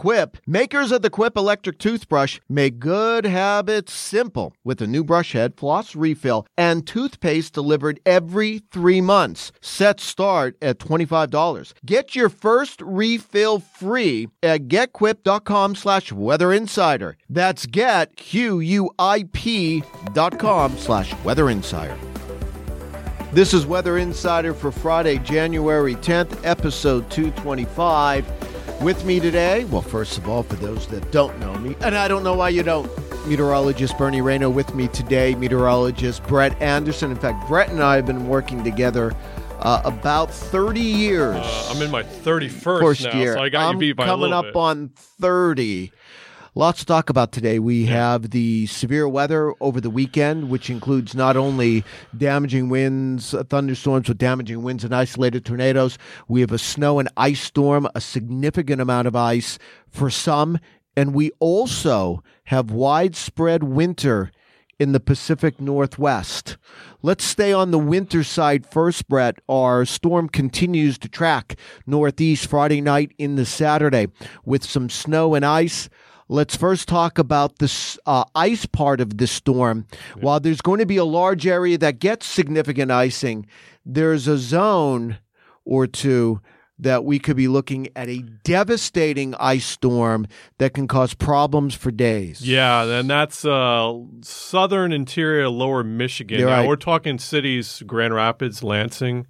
Quip, makers of the Quip electric toothbrush, make good habits simple with a new brush head, floss refill, and toothpaste delivered every three months. Set start at $25. Get your first refill free at getquip.com slash weather insider. That's get, Q-U-I-P dot com slash weather insider. This is Weather Insider for Friday, January 10th, episode 225. With me today, well, first of all, for those that don't know me, and I don't know why you don't, meteorologist Bernie Rayno with me today, meteorologist Brett Anderson. In fact, Brett and I have been working together uh, about 30 years. Uh, I'm in my 31st First now, year. so I got I'm you beat by a coming up bit. on 30. Lots to talk about today. We have the severe weather over the weekend, which includes not only damaging winds, thunderstorms with damaging winds and isolated tornadoes. We have a snow and ice storm, a significant amount of ice for some. And we also have widespread winter in the Pacific Northwest. Let's stay on the winter side first, Brett. Our storm continues to track northeast Friday night into Saturday with some snow and ice. Let's first talk about this uh, ice part of the storm. While there's going to be a large area that gets significant icing, there's a zone or two that we could be looking at a devastating ice storm that can cause problems for days. Yeah, and that's uh, southern interior lower Michigan. Now, right. We're talking cities Grand Rapids, Lansing,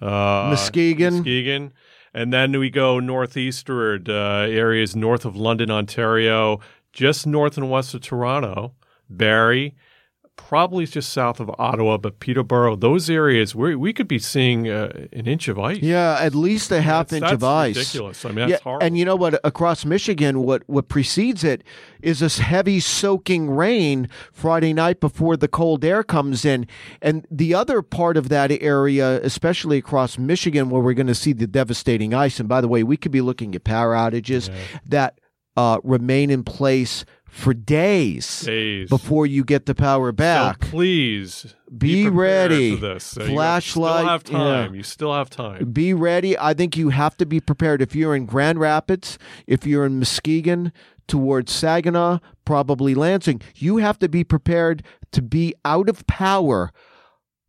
uh, Muskegon. Muskegon. And then we go northeastward, uh, areas north of London, Ontario, just north and west of Toronto, Barrie, probably just south of Ottawa, but Peterborough, those areas where we could be seeing uh, an inch of ice. Yeah, at least a half That's- inch of that's ice. ridiculous. I mean, that's yeah, horrible. and you know what? Across Michigan, what what precedes it is this heavy soaking rain Friday night before the cold air comes in, and the other part of that area, especially across Michigan, where we're going to see the devastating ice. And by the way, we could be looking at power outages that uh, remain in place for days, Days. before you get the power back. So please Be prepared ready. for this. So you Flashlight, still have time. yeah. You still have time. be ready. I think you have to be prepared. If you're in Grand Rapids, if you're in Muskegon, towards Saginaw, probably Lansing, you have to be prepared to be out of power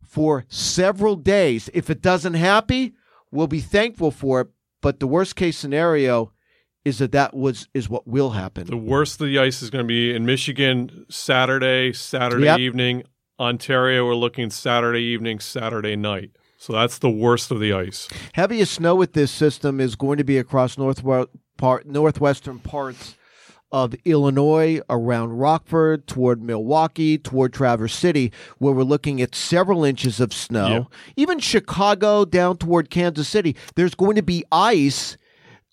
for several days. If it doesn't happen, we'll be thankful for it. But the worst case scenario is that that was is what will happen. The worst of the ice is going to be in Michigan Saturday, Saturday Yep. evening. Ontario, we're looking Saturday evening, Saturday night. So that's the worst of the ice. Heaviest snow with this system is going to be across north part, northwestern parts of Illinois, around Rockford, toward Milwaukee, toward Traverse City, where we're looking at several inches of snow. Even Chicago down toward Kansas City, there's going to be ice.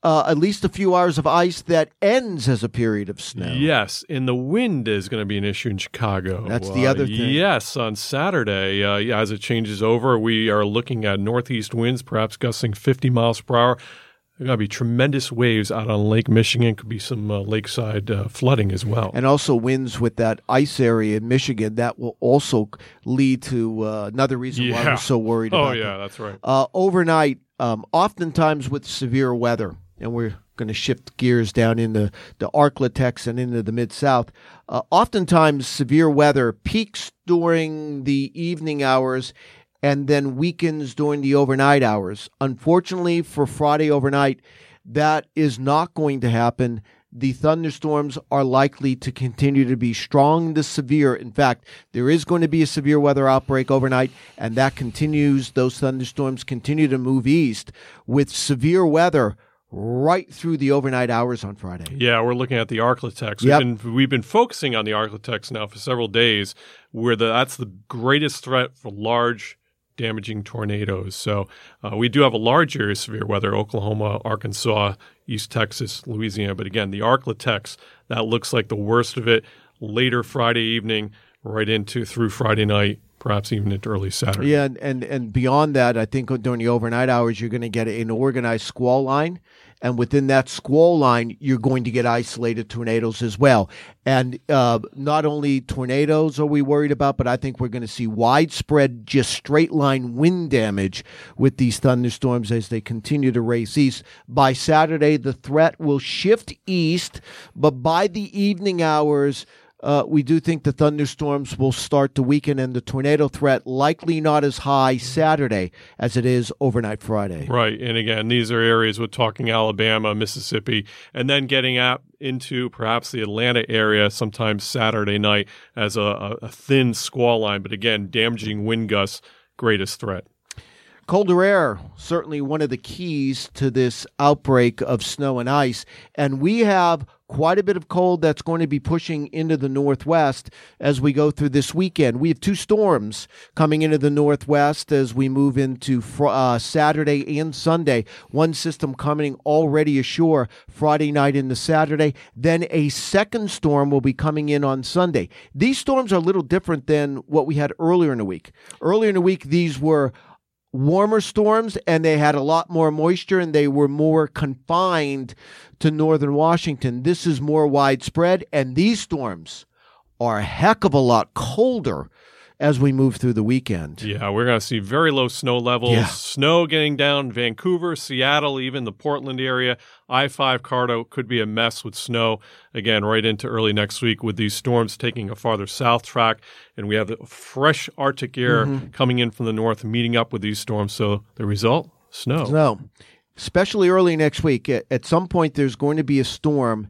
Uh, at least a few hours of ice that ends as a period of snow. Yes, and the wind is going to be an issue in Chicago. That's the Uh, other thing. Yes, on Saturday, uh, yeah, as it changes over, we are looking at northeast winds, perhaps gusting 50 miles per hour. There are going to be tremendous waves out on Lake Michigan. Could be some uh, lakeside uh, flooding as well. and also winds with that ice area in Michigan that will also lead to uh, another reason why we're so worried oh, that. yeah, that's right. uh, overnight, um, oftentimes with severe weather, and we're going to shift gears down into the Arklatex and into the Mid South. Uh, oftentimes, severe weather peaks during the evening hours and then weakens during the overnight hours. Unfortunately, for Friday overnight, that is not going to happen. The thunderstorms are likely to continue to be strong to severe. In fact, there is going to be a severe weather outbreak overnight, and that continues. Those thunderstorms continue to move east with severe weather right through the overnight hours on Friday. Yeah, we're looking at the Arklatex. Yep. We've been we've been focusing on the Arklatex now for several days, where the, that's the greatest threat for large damaging tornadoes. So uh, we do have a large area of severe weather Oklahoma, Arkansas, East Texas, Louisiana. But again, the Arklatex, that looks like the worst of it later Friday evening, right into through Friday night perhaps even into early Saturday. Yeah, and, and, and beyond that, I think during the overnight hours, you're going to get an organized squall line. And within that squall line, you're going to get isolated tornadoes as well. And uh, not only tornadoes are we worried about, but I think we're going to see widespread, just straight line wind damage with these thunderstorms as they continue to race east. By Saturday, the threat will shift east, but by the evening hours, uh, we do think the thunderstorms will start to weaken and the tornado threat likely not as high Saturday as it is overnight Friday. Right. And again, these are areas we're talking Alabama, Mississippi, and then getting out into perhaps the Atlanta area sometime Saturday night as a, a thin squall line. But again, damaging wind gusts, greatest threat. Colder air, certainly one of the keys to this outbreak of snow and ice. And we have quite a bit of cold that's going to be pushing into the northwest as we go through this weekend. We have two storms coming into the northwest as we move into uh, Saturday and Sunday. One system coming already ashore Friday night into Saturday. Then a second storm will be coming in on Sunday. These storms are a little different than what we had earlier in the week. Earlier in the week, these were warmer storms and they had a lot more moisture and they were more confined to northern Washington. This is more widespread and these storms are a heck of a lot colder as we move through the weekend. Yeah, we're going to see very low snow levels. Yeah. Snow getting down Vancouver, Seattle, even the Portland area. I 5 corridor could be a mess with snow again right into early next week with these storms taking a farther south track. And we have the fresh Arctic air mm-hmm. coming in from the north, meeting up with these storms. So the result snow. Snow. Especially early next week. At some point, there's going to be a storm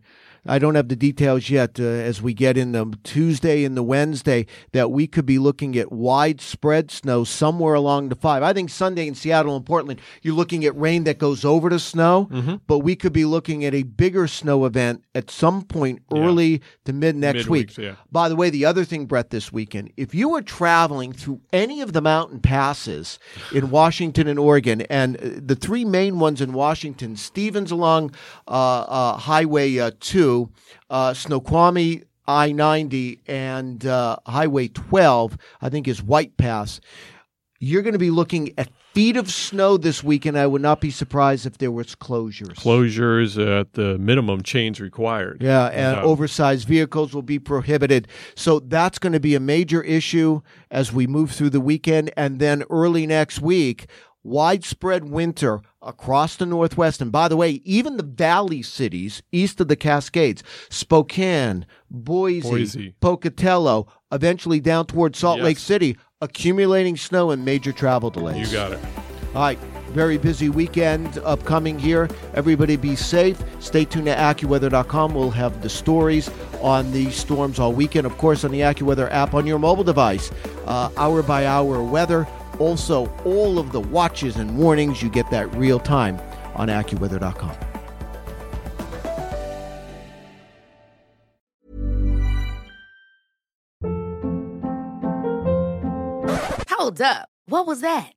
I don't have the details yet uh, as we get in the Tuesday and the Wednesday that we could be looking at widespread snow somewhere along the five. I think Sunday in Seattle and Portland, you're looking at rain that goes over to snow, mm-hmm. but we could be looking at a bigger snow event at some point early yeah. to mid next week. Yeah. By the way, the other thing, Brett, this weekend, if you were traveling through any of the mountain passes in Washington and Oregon, and uh, the three main ones in Washington, Stevens along uh, uh, Highway uh, 2, through uh, Snoqualmie I 90 and uh, Highway 12, I think is White Pass. You're going to be looking at feet of snow this weekend. I would not be surprised if there was closures. Closures at the minimum chains required. Yeah, and oversized vehicles will be prohibited. So that's going to be a major issue as we move through the weekend. And then early next week, widespread winter across the Northwest. And by the way, even the valley cities east of the Cascades, Spokane, Boise, Boise. Pocatello, eventually down towards Salt yes. Lake City, accumulating snow and major travel delays. You got it. All right. Very busy weekend upcoming here. Everybody be safe. Stay tuned to AccuWeather.com. We'll have the stories on the storms all weekend. Of course, on the AccuWeather app on your mobile device. Uh, hour by hour weather also, all of the watches and warnings, you get that real time on AccuWeather.com. Hold up. What was that?